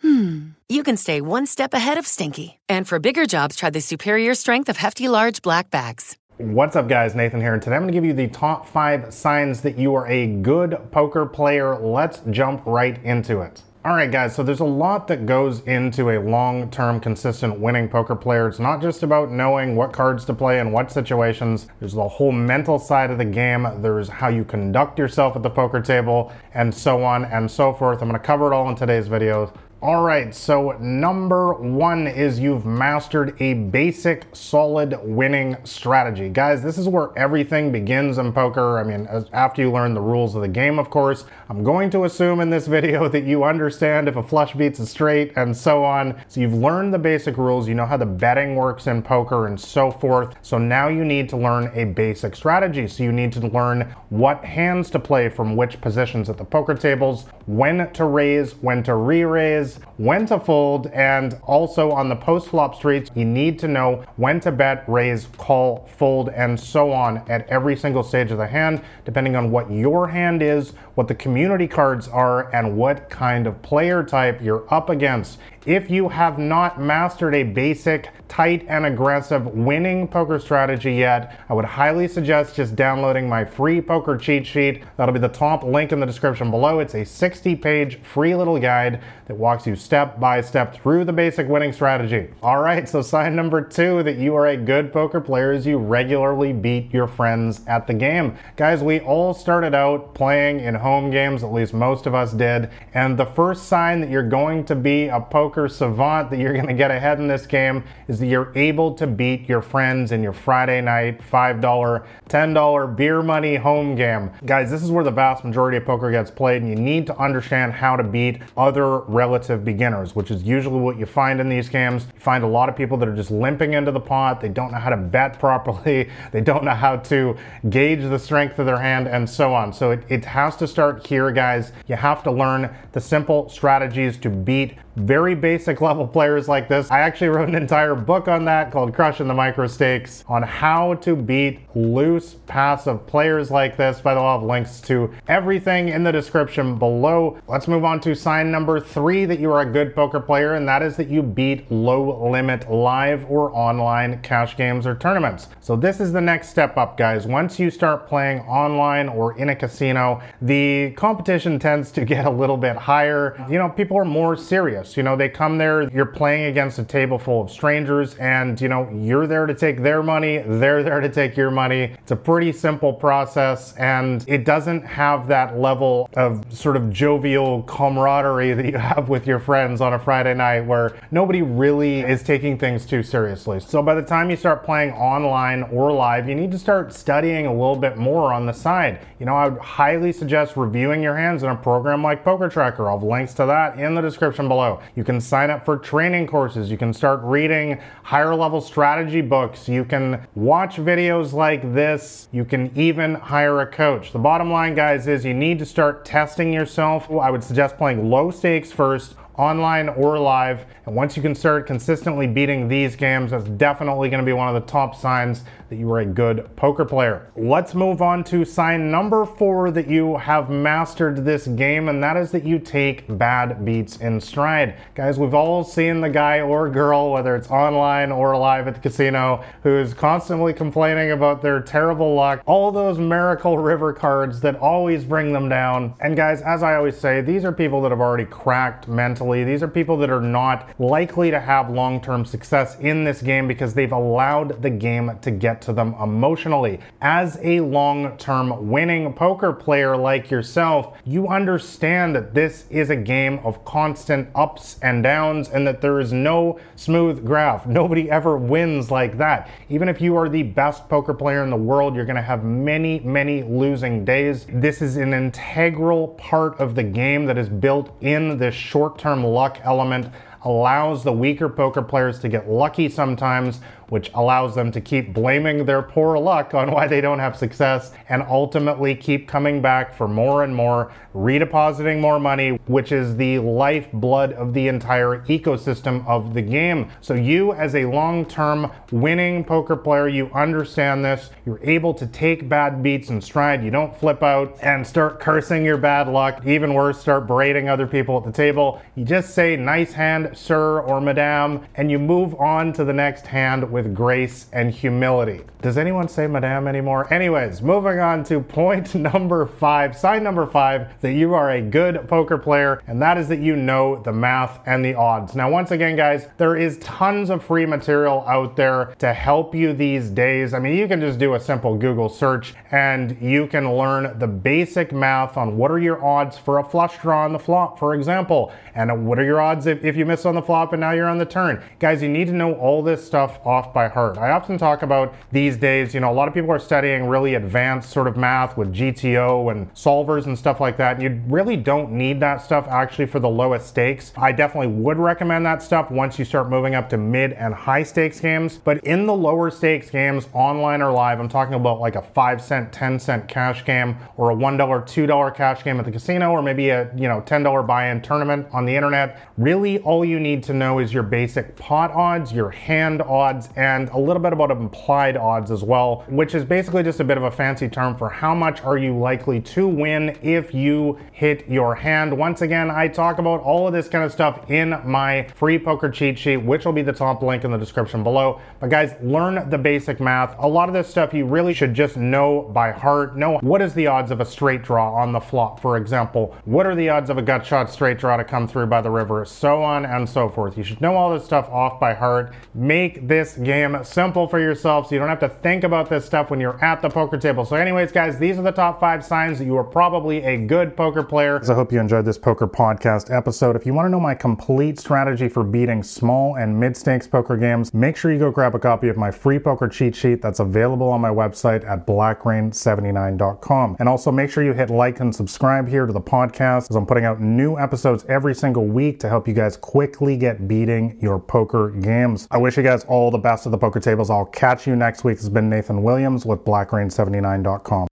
hmm, you can stay one step ahead of stinky. And for bigger jobs, try the superior strength of Hefty Large Black Bags. What's up, guys? Nathan here, and today I'm going to give you the top five signs that you are a good poker player. Let's jump right into it. All right, guys, so there's a lot that goes into a long term, consistent winning poker player. It's not just about knowing what cards to play in what situations, there's the whole mental side of the game, there's how you conduct yourself at the poker table, and so on and so forth. I'm going to cover it all in today's video. All right, so number one is you've mastered a basic, solid winning strategy. Guys, this is where everything begins in poker. I mean, after you learn the rules of the game, of course. I'm going to assume in this video that you understand if a flush beats a straight and so on. So you've learned the basic rules, you know how the betting works in poker and so forth. So now you need to learn a basic strategy. So you need to learn what hands to play from which positions at the poker tables, when to raise, when to re raise is when to fold, and also on the post flop streets, you need to know when to bet, raise, call, fold, and so on at every single stage of the hand, depending on what your hand is, what the community cards are, and what kind of player type you're up against. If you have not mastered a basic, tight, and aggressive winning poker strategy yet, I would highly suggest just downloading my free poker cheat sheet. That'll be the top link in the description below. It's a 60 page free little guide that walks you step by step through the basic winning strategy. All right, so sign number two that you are a good poker player is you regularly beat your friends at the game. Guys, we all started out playing in home games, at least most of us did, and the first sign that you're going to be a poker poker savant that you're going to get ahead in this game is that you're able to beat your friends in your Friday night $5, $10 beer money home game. Guys, this is where the vast majority of poker gets played, and you need to understand how to beat other relative beginners, which is usually what you find in these games. You find a lot of people that are just limping into the pot, they don't know how to bet properly, they don't know how to gauge the strength of their hand, and so on. So it, it has to start here, guys. You have to learn the simple strategies to beat very basic level players like this. I actually wrote an entire book on that called Crushing the Micro Stakes on how to beat loose, passive players like this. By the way, I'll have links to everything in the description below. Let's move on to sign number three that you are a good poker player, and that is that you beat low limit live or online cash games or tournaments. So this is the next step up, guys. Once you start playing online or in a casino, the competition tends to get a little bit higher. You know, people are more serious. You know, they come there, you're playing against a table full of strangers, and, you know, you're there to take their money, they're there to take your money. It's a pretty simple process, and it doesn't have that level of sort of jovial camaraderie that you have with your friends on a Friday night where nobody really is taking things too seriously. So by the time you start playing online or live, you need to start studying a little bit more on the side. You know, I would highly suggest reviewing your hands in a program like Poker Tracker. I'll have links to that in the description below. You can sign up for training courses. You can start reading higher level strategy books. You can watch videos like this. You can even hire a coach. The bottom line, guys, is you need to start testing yourself. I would suggest playing low stakes first online or live. And once you can start consistently beating these games, that's definitely going to be one of the top signs that you are a good poker player. Let's move on to sign number four that you have mastered this game, and that is that you take bad beats in stride. Guys, we've all seen the guy or girl, whether it's online or live at the casino, who is constantly complaining about their terrible luck, all those miracle river cards that always bring them down. And guys, as I always say, these are people that have already cracked mentally These are people that are not likely to have long term success in this game because they've allowed the game to get to them emotionally. As a long term winning poker player like yourself, you understand that this is a game of constant ups and downs and that there is no smooth graph. Nobody ever wins like that. Even if you are the best poker player in the world, you're going to have many, many losing days. This is an integral part of the game that is built in this short term luck element allows the weaker poker players to get lucky sometimes which allows them to keep blaming their poor luck on why they don't have success and ultimately keep coming back for more and more, redepositing more money, which is the lifeblood of the entire ecosystem of the game. So, you as a long term winning poker player, you understand this. You're able to take bad beats in stride. You don't flip out and start cursing your bad luck. Even worse, start berating other people at the table. You just say, nice hand, sir or madam, and you move on to the next hand with grace and humility. Does anyone say madame anymore? Anyways, moving on to point number five, sign number five that you are a good poker player, and that is that you know the math and the odds. Now, once again, guys, there is tons of free material out there to help you these days. I mean, you can just do a simple Google search and you can learn the basic math on what are your odds for a flush draw on the flop, for example, and what are your odds if, if you miss on the flop and now you're on the turn. Guys, you need to know all this stuff off by heart. I often talk about these days, you know, a lot of people are studying really advanced sort of math with GTO and solvers and stuff like that. You really don't need that stuff actually for the lowest stakes. I definitely would recommend that stuff once you start moving up to mid and high stakes games. But in the lower stakes games, online or live, I'm talking about like a five cent, 10 cent cash game or a $1, $2 cash game at the casino or maybe a, you know, $10 buy-in tournament on the internet. Really all you need to know is your basic pot odds, your hand odds, and a little bit about implied odds as well, which is basically just a bit of a fancy term for how much are you likely to win if you hit your hand. Once again, I talk about all of this kind of stuff in my free poker cheat sheet, which will be the top link in the description below. But guys, learn the basic math. A lot of this stuff you really should just know by heart. Know what is the odds of a straight draw on the flop, for example. What are the odds of a gut shot straight draw to come through by the river, so on and so forth. You should know all this stuff off by heart. Make this game simple for yourself so you don't have to think about this stuff when you're at the poker table. So, anyways, guys, these are the top five signs that you are probably a good poker player. I hope you enjoyed this poker podcast episode. If you want to know my complete strategy for beating small and mid stakes poker games, make sure you go grab a copy of my free poker cheat sheet that's available on my website at blackrain79.com. And also make sure you hit like and subscribe here to the podcast as I'm putting out new episodes every single week to help you guys quickly get beating your poker games. I wish you guys all the best at the poker tables. I'll catch you next week. This has been Nathan Williams with blackrain79.com.